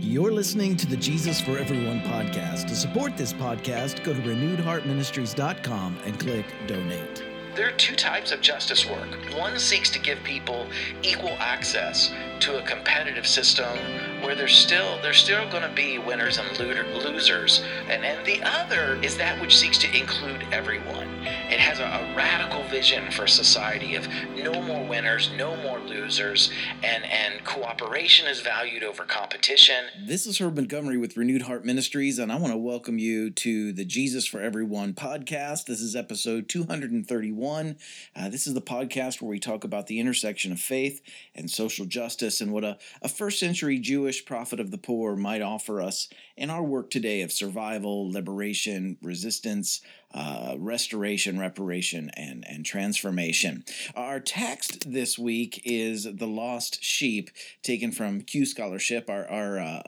You're listening to the Jesus for Everyone podcast. To support this podcast, go to renewedheartministries.com and click donate. There are two types of justice work. One seeks to give people equal access to a competitive system where there's still there's still going to be winners and losers, and and the other is that which seeks to include everyone. It has a, a radical vision for society of no more winners, no more losers, and and cooperation is valued over competition. This is Herb Montgomery with Renewed Heart Ministries, and I want to welcome you to the Jesus for Everyone podcast. This is episode 231. Uh, this is the podcast where we talk about the intersection of faith and social justice and what a, a first century Jewish prophet of the poor might offer us in our work today of survival, liberation, resistance, uh, restoration, reparation, and, and transformation. Our text this week is The Lost Sheep, taken from Q Scholarship. Our, our uh,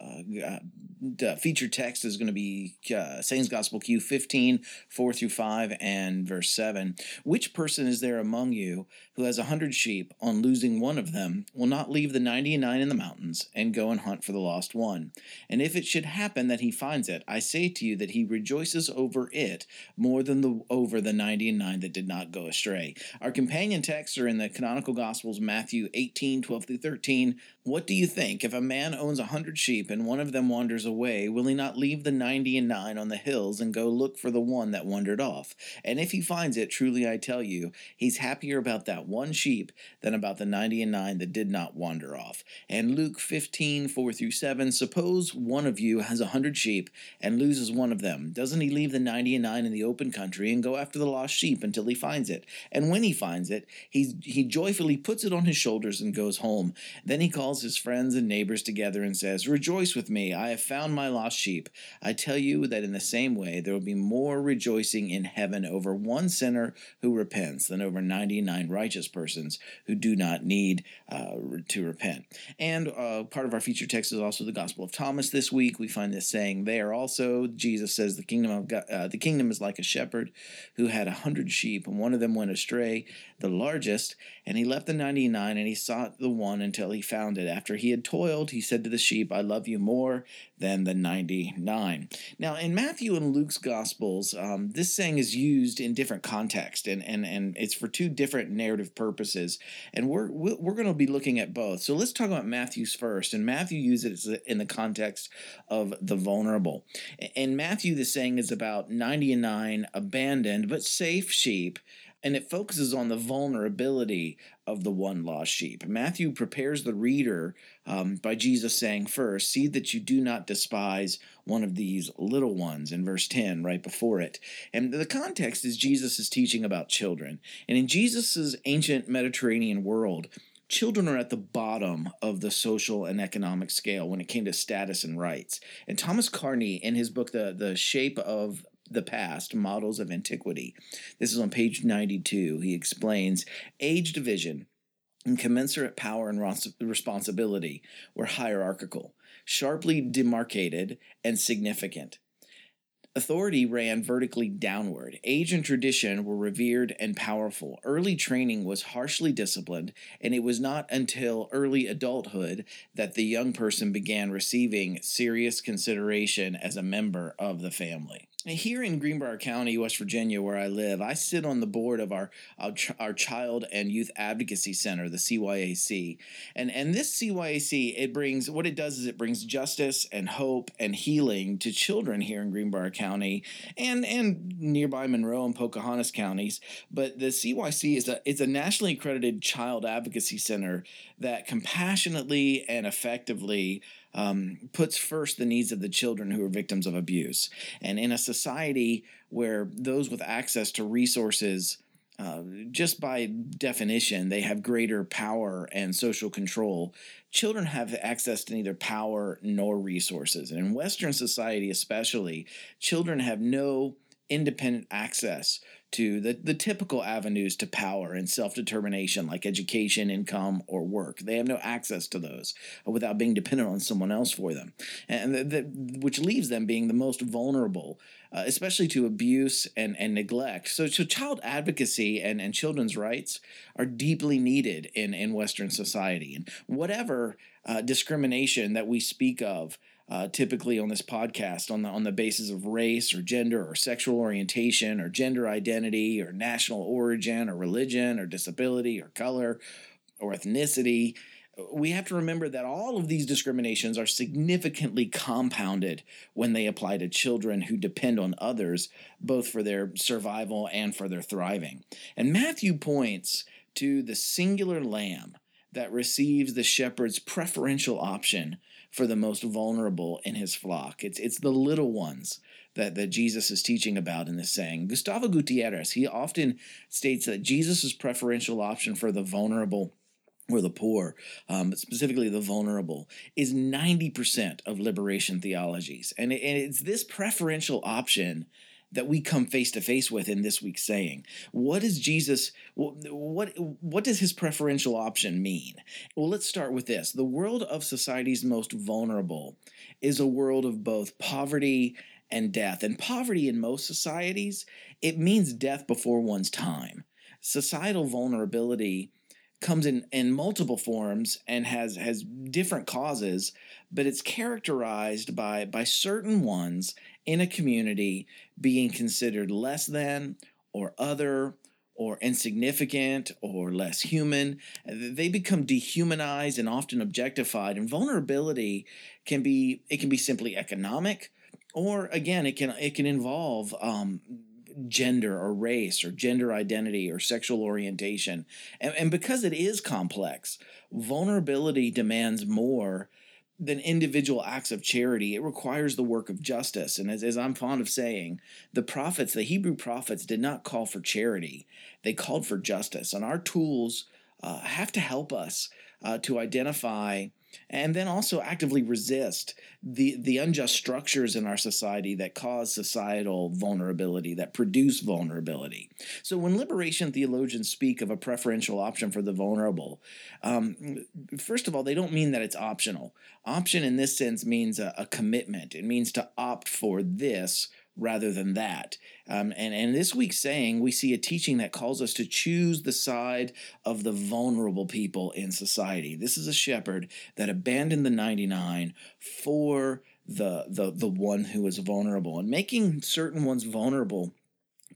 uh, featured text is going to be uh, Sayings Gospel Q 15, 4 through 5, and verse 7. Which person is there among you who has a hundred sheep, on losing one of them, will not leave the 99 in the mountains, and go and hunt for the lost one? And if it should happen that he finds it, I say to you that he rejoices over it more than the, over the ninety and nine that did not go astray. Our companion texts are in the canonical Gospels, Matthew 18, 12 through 13. What do you think? If a man owns a hundred sheep and one of them wanders away, will he not leave the ninety and nine on the hills and go look for the one that wandered off? And if he finds it, truly I tell you, he's happier about that one sheep than about the ninety and nine that did not wander off. And Luke 15, 4 through 7, suppose one of you has a hundred sheep and loses one of them. Doesn't he leave the ninety and nine in the open country and go after the lost sheep until he finds it? And when he finds it, he, he joyfully puts it on his shoulders and goes home. Then he calls his friends and neighbors together and says, Rejoice with me, I have found my lost sheep. I tell you that in the same way there will be more rejoicing in heaven over one sinner who repents than over ninety nine righteous righteous persons who do not need uh, to repent. And uh, part of our feature text is also the Gospel of Thomas this week. We find this saying there also. Jesus says the kingdom of God, uh, the kingdom is like a shepherd who had a hundred sheep, and one of them went astray, the largest, and he left the ninety nine and he sought the one until he found it. After he had toiled, he said to the sheep, "I love you more than the ninety nine. Now, in Matthew and Luke's Gospels, um, this saying is used in different context, and and and it's for two different narrative purposes. And we're we're going to be looking at both. So let's talk about Matthew's first. And Matthew uses it in the context of the vulnerable. In Matthew, the saying is about 99 abandoned but safe sheep and it focuses on the vulnerability of the one lost sheep. Matthew prepares the reader um, by Jesus saying, First, see that you do not despise one of these little ones, in verse 10, right before it. And the context is Jesus is teaching about children. And in Jesus' ancient Mediterranean world, children are at the bottom of the social and economic scale when it came to status and rights. And Thomas Carney, in his book, The, the Shape of the past, models of antiquity. This is on page 92. He explains age division and commensurate power and responsibility were hierarchical, sharply demarcated, and significant. Authority ran vertically downward. Age and tradition were revered and powerful. Early training was harshly disciplined, and it was not until early adulthood that the young person began receiving serious consideration as a member of the family. Here in Greenbrier County, West Virginia, where I live, I sit on the board of our our, our Child and Youth Advocacy Center, the CYAC, and and this CYAC it brings what it does is it brings justice and hope and healing to children here in Greenbrier County and and nearby Monroe and Pocahontas counties. But the CYC is a it's a nationally accredited child advocacy center that compassionately and effectively um, puts first the needs of the children who are victims of abuse. And in a society where those with access to resources uh, just by definition, they have greater power and social control. Children have access to neither power nor resources. And in Western society, especially, children have no independent access to the, the typical avenues to power and self determination, like education, income, or work. They have no access to those without being dependent on someone else for them, and the, the, which leaves them being the most vulnerable, uh, especially to abuse and, and neglect. So, so child advocacy and, and children's rights are deeply needed in, in Western society. And whatever uh, discrimination that we speak of uh, typically on this podcast on the on the basis of race or gender or sexual orientation or gender identity or national origin or religion or disability or color or ethnicity we have to remember that all of these discriminations are significantly compounded when they apply to children who depend on others, both for their survival and for their thriving. And Matthew points to the singular lamb that receives the shepherd's preferential option for the most vulnerable in his flock. It's, it's the little ones that, that Jesus is teaching about in this saying. Gustavo Gutierrez, he often states that Jesus' preferential option for the vulnerable or the poor, um, specifically the vulnerable, is 90% of liberation theologies. And, it, and it's this preferential option that we come face to face with in this week's saying. What does Jesus what what does his preferential option mean? Well, let's start with this. The world of society's most vulnerable is a world of both poverty and death. And poverty in most societies, it means death before one's time. Societal vulnerability comes in in multiple forms and has has different causes but it's characterized by by certain ones in a community being considered less than or other or insignificant or less human. They become dehumanized and often objectified and vulnerability can be it can be simply economic or again it can it can involve um, gender or race or gender identity or sexual orientation. And, and because it is complex, vulnerability demands more than individual acts of charity. It requires the work of justice. And as, as I'm fond of saying, the prophets, the Hebrew prophets, did not call for charity, they called for justice. And our tools uh, have to help us uh, to identify and then also actively resist the the unjust structures in our society that cause societal vulnerability that produce vulnerability. So when liberation theologians speak of a preferential option for the vulnerable um, first of all they don't mean that it's optional. Option in this sense means a, a commitment. It means to opt for this rather than that. Um, and, and this week's saying, we see a teaching that calls us to choose the side of the vulnerable people in society. This is a shepherd that abandoned the 99 for the, the, the one who is vulnerable. And making certain ones vulnerable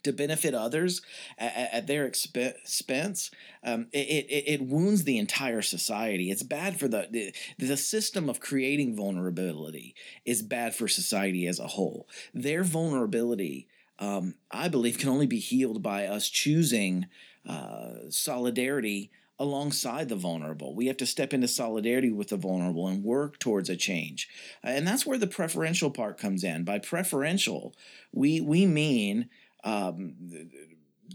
to benefit others at, at their expense, um, it, it, it, wounds the entire society. It's bad for the, the the system of creating vulnerability is bad for society as a whole. Their vulnerability, um, I believe, can only be healed by us choosing uh, solidarity alongside the vulnerable. We have to step into solidarity with the vulnerable and work towards a change. And that's where the preferential part comes in. By preferential, we we mean um,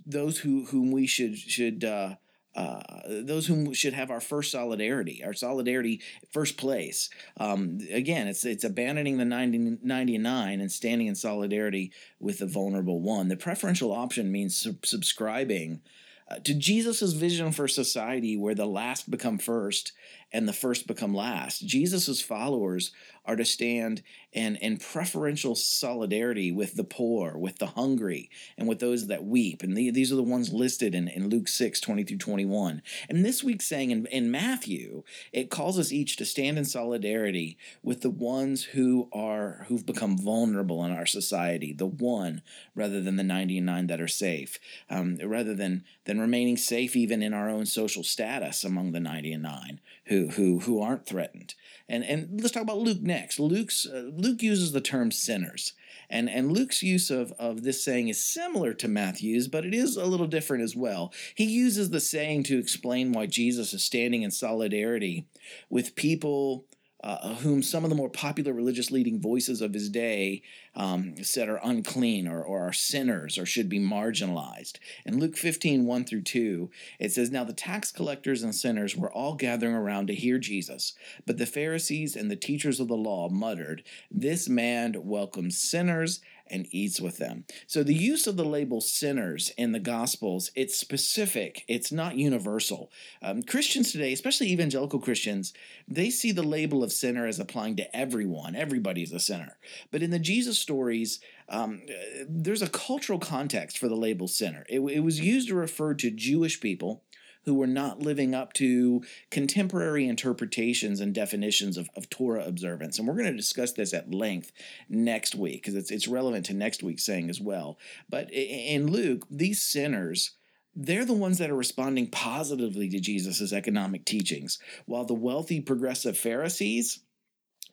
those who whom we should should uh, uh, those whom should have our first solidarity, our solidarity first place. Um, again, it's it's abandoning the 90, 99 and standing in solidarity with the vulnerable one. The preferential option means sub- subscribing uh, to Jesus' vision for society where the last become first and the first become last. Jesus' followers are to stand in, in preferential solidarity with the poor, with the hungry, and with those that weep. And the, these are the ones listed in, in Luke 6, 20 through 21. And this week's saying in, in Matthew, it calls us each to stand in solidarity with the ones who are who've become vulnerable in our society, the one rather than the 99 that are safe, um, rather than than remaining safe even in our own social status among the 99 who who who aren't threatened. And and let's talk about Luke next. Luke's uh, Luke uses the term sinners. And, and Luke's use of, of this saying is similar to Matthew's, but it is a little different as well. He uses the saying to explain why Jesus is standing in solidarity with people uh, whom some of the more popular religious leading voices of his day um, said are unclean or, or are sinners or should be marginalized. In Luke 15, 1 through 2, it says, Now the tax collectors and sinners were all gathering around to hear Jesus, but the Pharisees and the teachers of the law muttered, This man welcomes sinners and eats with them. So the use of the label sinners in the Gospels, it's specific, it's not universal. Um, Christians today, especially evangelical Christians, they see the label of sinner as applying to everyone. Everybody's a sinner. But in the Jesus stories, um, there's a cultural context for the label sinner. It, it was used to refer to Jewish people who were not living up to contemporary interpretations and definitions of, of Torah observance. And we're going to discuss this at length next week because it's, it's relevant to next week's saying as well. But in Luke, these sinners they're the ones that are responding positively to Jesus' economic teachings, while the wealthy progressive Pharisees,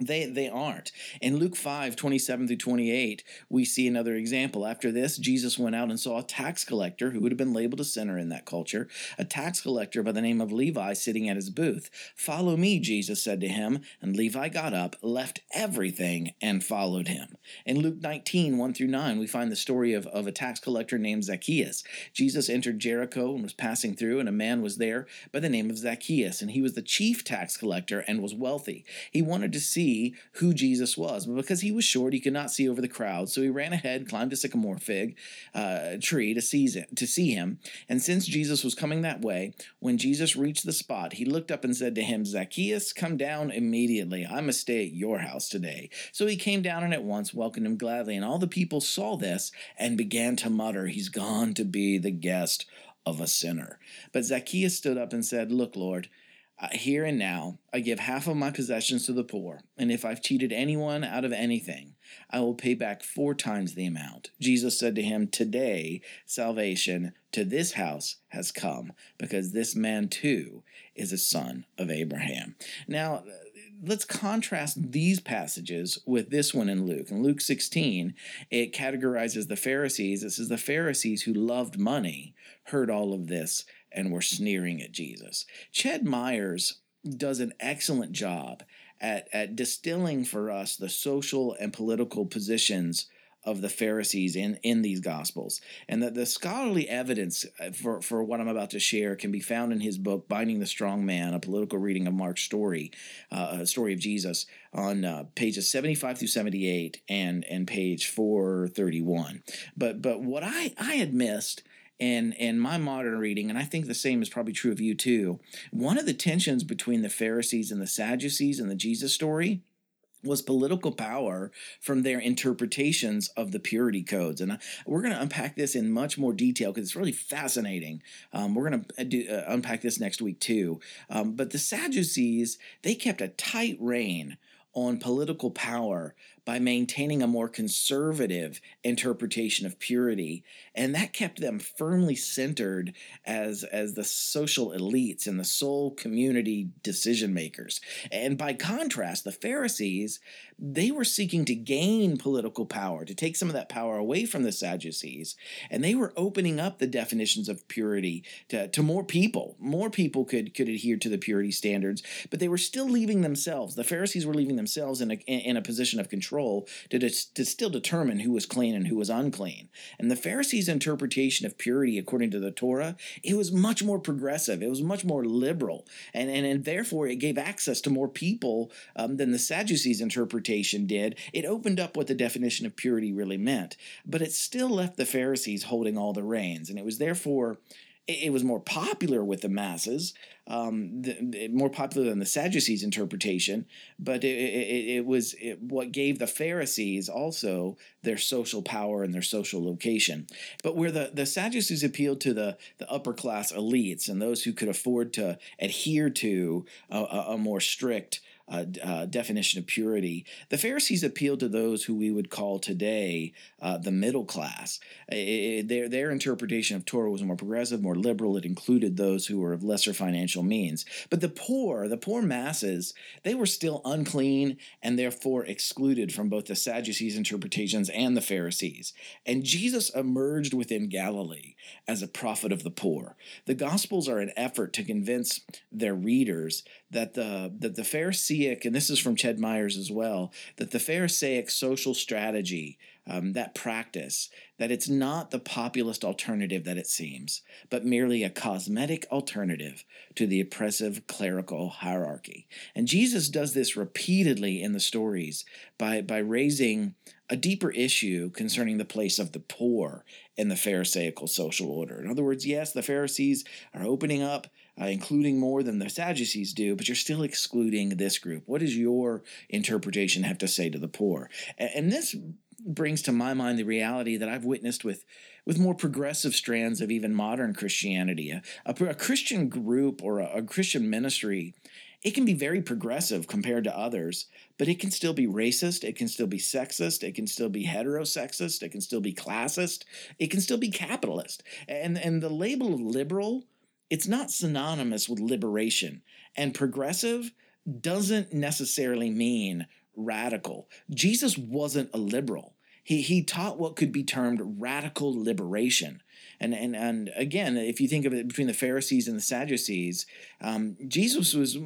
they they aren't. In Luke 5, 27 through 28, we see another example. After this, Jesus went out and saw a tax collector who would have been labeled a sinner in that culture, a tax collector by the name of Levi sitting at his booth. Follow me, Jesus said to him. And Levi got up, left everything, and followed him. In Luke 19, 1 through 9, we find the story of, of a tax collector named Zacchaeus. Jesus entered Jericho and was passing through, and a man was there by the name of Zacchaeus, and he was the chief tax collector and was wealthy. He wanted to see see who Jesus was. But because he was short, he could not see over the crowd. So he ran ahead, climbed a sycamore fig uh, tree to see, to see him. And since Jesus was coming that way, when Jesus reached the spot, he looked up and said to him, Zacchaeus, come down immediately. I must stay at your house today. So he came down and at once welcomed him gladly. And all the people saw this and began to mutter, He's gone to be the guest of a sinner. But Zacchaeus stood up and said, Look, Lord, uh, here and now, I give half of my possessions to the poor, and if I've cheated anyone out of anything, I will pay back four times the amount. Jesus said to him, Today salvation to this house has come, because this man too is a son of Abraham. Now, let's contrast these passages with this one in Luke. In Luke 16, it categorizes the Pharisees. It says the Pharisees who loved money heard all of this and were sneering at Jesus. Ched Myers does an excellent job at, at distilling for us the social and political positions of the Pharisees in, in these Gospels. And that the scholarly evidence uh, for, for what I'm about to share can be found in his book, Binding the Strong Man, a political reading of Mark's story, uh, a story of Jesus, on uh, pages 75 through 78 and, and page 431. But, but what I, I had missed in in my modern reading, and I think the same is probably true of you too. One of the tensions between the Pharisees and the Sadducees in the Jesus story was political power from their interpretations of the purity codes. And we're going to unpack this in much more detail because it's really fascinating. Um, we're going to uh, uh, unpack this next week too. Um, but the Sadducees, they kept a tight rein on political power by maintaining a more conservative interpretation of purity and that kept them firmly centered as as the social elites and the sole community decision makers and by contrast the pharisees they were seeking to gain political power to take some of that power away from the sadducees and they were opening up the definitions of purity to, to more people. More people could could adhere to the purity standards but they were still leaving themselves. The pharisees were leaving themselves in a, in a position of control control to, to still determine who was clean and who was unclean. And the Pharisees' interpretation of purity according to the Torah, it was much more progressive. It was much more liberal. And, and, and therefore, it gave access to more people um, than the Sadducees' interpretation did. It opened up what the definition of purity really meant. But it still left the Pharisees holding all the reins. And it was therefore it, was more popular with the masses, um, the, more popular than the Sadducees' interpretation, but it, it, it was what gave the Pharisees also their social power and their social location. But where the, the Sadducees appealed to the, the upper class elites and those who could afford to adhere to a, a more strict uh, uh, definition of purity. The Pharisees appealed to those who we would call today uh, the middle class. It, their, their interpretation of Torah was more progressive, more liberal. It included those who were of lesser financial means. But the poor, the poor masses, they were still unclean and therefore excluded from both the Sadducees' interpretations and the Pharisees. And Jesus emerged within Galilee as a prophet of the poor. The Gospels are an effort to convince their readers that the that the Pharisaic, and this is from Ched Myers as well, that the Pharisaic social strategy, um, that practice, that it's not the populist alternative that it seems, but merely a cosmetic alternative to the oppressive clerical hierarchy. And Jesus does this repeatedly in the stories by by raising a deeper issue concerning the place of the poor in the Pharisaical social order. In other words, yes, the Pharisees are opening up uh, including more than the Sadducees do, but you're still excluding this group. What does your interpretation have to say to the poor? And, and this brings to my mind the reality that I've witnessed with with more progressive strands of even modern Christianity. A, a, a Christian group or a, a Christian ministry, it can be very progressive compared to others, but it can still be racist, it can still be sexist, it can still be heterosexist, it can still be classist, it can still be capitalist. And and the label of liberal, it's not synonymous with liberation. And progressive doesn't necessarily mean radical. Jesus wasn't a liberal. He, he taught what could be termed radical liberation. And, and, and again, if you think of it between the Pharisees and the Sadducees, um, Jesus was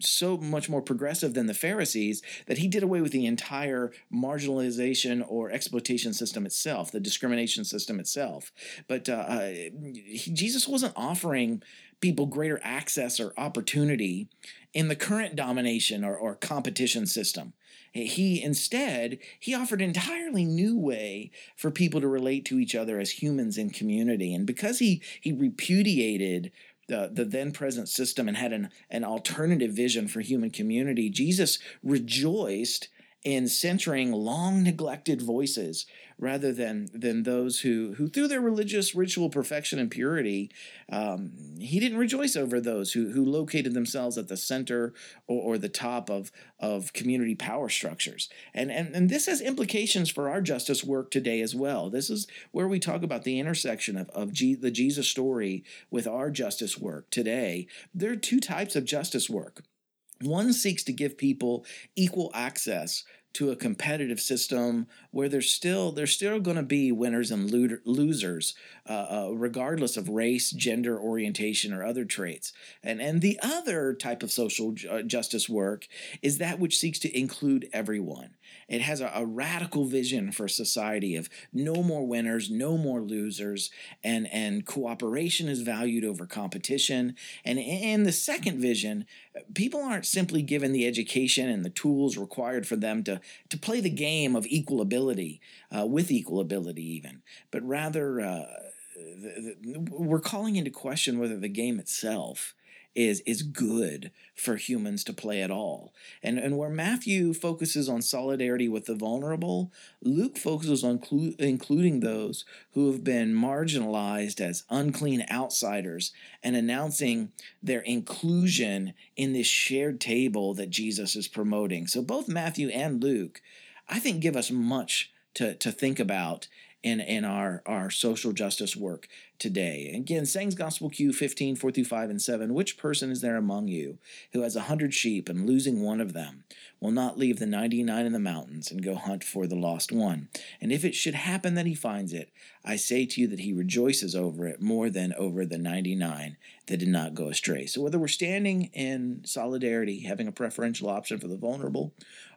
so much more progressive than the Pharisees that he did away with the entire marginalization or exploitation system itself, the discrimination system itself. But uh, uh he, Jesus wasn't offering people greater access or opportunity in the current domination or, or competition system. He instead he offered an entirely new way for people to relate to each other as humans in community. And because he he repudiated the, the then present system and had an, an alternative vision for human community, Jesus rejoiced in centering long neglected voices rather than than those who who through their religious ritual perfection and purity um, he didn't rejoice over those who who located themselves at the center or, or the top of of community power structures. And, and and this has implications for our justice work today as well. This is where we talk about the intersection of, of G, the jesus story with our justice work today. There are two types of justice work one seeks to give people equal access to a competitive system where there's still there's still going to be winners and losers, uh, uh, regardless of race, gender, orientation, or other traits. And and the other type of social uh, justice work is that which seeks to include everyone. It has a, a, radical vision for society of no more winners, no more losers, and, and cooperation is valued over competition. And in the second vision, people aren't simply given the education and the tools required for them to, to play the game of equal ability, uh, with equal ability even, but rather uh, the, the, we're calling into question whether the game itself is is good for humans to play at all. And and where Matthew focuses on solidarity with the vulnerable, Luke focuses on clu- including those who have been marginalized as unclean outsiders and announcing their inclusion in this shared table that Jesus is promoting. So both Matthew and Luke, I think give us much to, to think about in, in our, our social justice work today. Again, Sayings Gospel Q 15, 4 through 5 and 7. Which person is there among you who has a hundred sheep and losing one of them will not leave the 99 in the mountains and go hunt for the lost one? And if it should happen that he finds it, I say to you that he rejoices over it more than over the 99 that did not go astray. So whether we're standing in solidarity, having a preferential option for the vulnerable,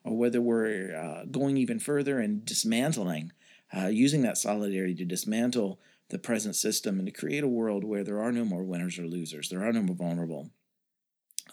or whether we're uh, going even further and dismantling uh, using that solidarity to dismantle the present system and to create a world where there are no more winners or losers, there are no more vulnerable,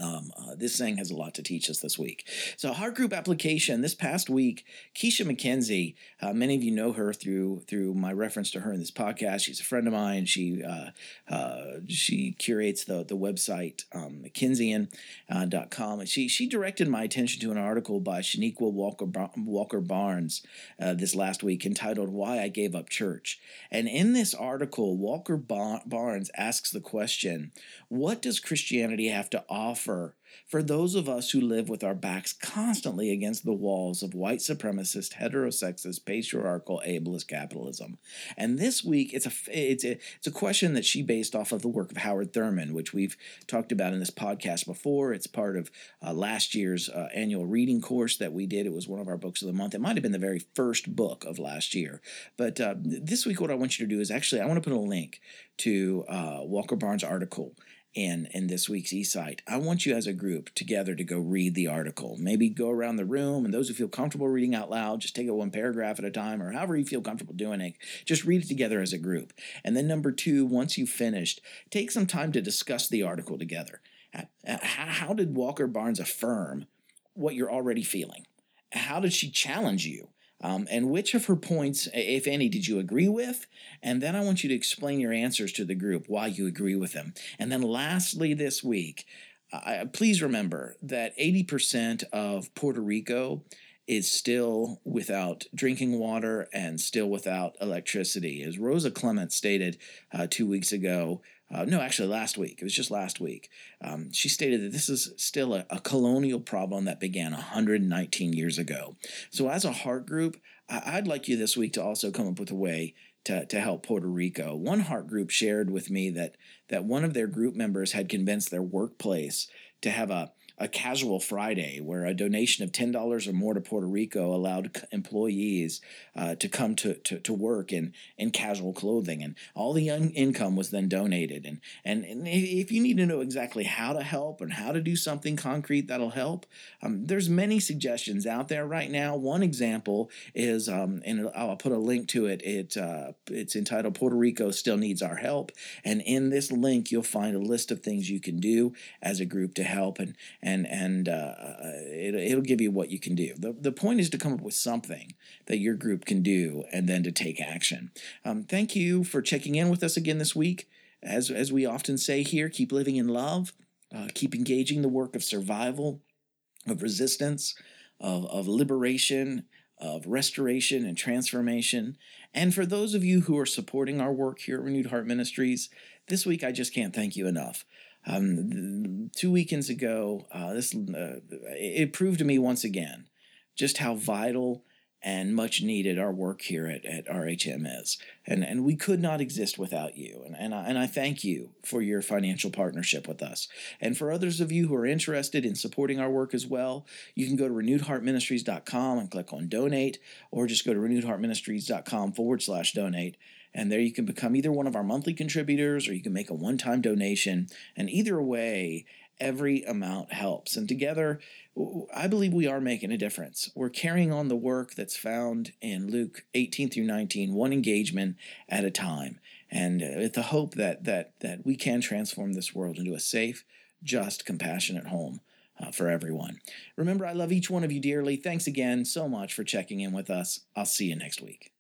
um, uh, this thing has a lot to teach us this week. So, heart group application this past week, Keisha McKenzie. Uh, many of you know her through through my reference to her in this podcast. She's a friend of mine. She uh, uh she curates the the website um, McKenzian.com. Uh, and she she directed my attention to an article by Chanequa Walker Walker Barnes uh, this last week entitled "Why I Gave Up Church." And in this article, Walker Barnes asks the question: What does Christianity have to offer? For those of us who live with our backs constantly against the walls of white supremacist, heterosexist, patriarchal, ableist capitalism. And this week, it's a it's a it's a question that she based off of the work of Howard Thurman, which we've talked about in this podcast before. It's part of uh, last year's uh, annual reading course that we did. It was one of our books of the month. It might have been the very first book of last year. But uh, this week, what I want you to do is actually I want to put a link to uh, Walker Barnes' article in in this week's eSight i want you as a group together to go read the article. Maybe go around the room and those who feel comfortable reading out loud just take it one paragraph at a time or however you feel comfortable doing it just read it together as a group. And then number two once you've finished take some time to discuss the article together. How did walker barnes affirm what you're already feeling? How did she challenge you um, and which of her points, if any, did you agree with? And then I want you to explain your answers to the group, why you agree with them. And then lastly, this week, uh, please remember that 80% of Puerto Rico is still without drinking water and still without electricity. As Rosa Clemente stated uh, two weeks ago, uh, no, actually last week, it was just last week, um, she stated that this is still a, a, colonial problem that began 119 years ago. So, as a heart group, I- I'd like you this week to also come up with a way to, to help Puerto Rico. One heart group shared with me that that one of their group members had convinced their workplace to have a a casual Friday where a donation of $10 or more to Puerto Rico allowed employees uh, to come to, to, to, work in, in casual clothing. And all the income was then donated. And, and, and, if you need to know exactly how to help and how to do something concrete that'll help, um, there's many suggestions out there right now. One example is, um, and I'll put a link to it, it uh, it's entitled Puerto Rico Still Needs Our Help. And in this link, you'll find a list of things you can do as a group to help. And, and and uh, it, it'll give you what you can do. The, the point is to come up with something that your group can do and then to take action. Um, thank you for checking in with us again this week. As, as we often say here, keep living in love, uh, keep engaging the work of survival, of resistance, of, of liberation, of restoration and transformation. And for those of you who are supporting our work here at Renewed Heart Ministries, this week I just can't thank you enough. Um, two weekends ago, uh, this uh, it proved to me once again just how vital and much needed our work here at, at RHM is. And, and we could not exist without you. And, and, I, and I thank you for your financial partnership with us. And for others of you who are interested in supporting our work as well, you can go to renewedheartministries.com and click on donate, or just go to renewedheartministries.com forward slash donate and there you can become either one of our monthly contributors or you can make a one time donation. And either way, every amount helps. And together, I believe we are making a difference. We're carrying on the work that's found in Luke 18 through 19, one engagement at a time. And uh, with the hope that, that, that we can transform this world into a safe, just, compassionate home. Uh, for everyone. Remember, I love each one of you dearly. Thanks again so much for checking in with us. I'll see you next week.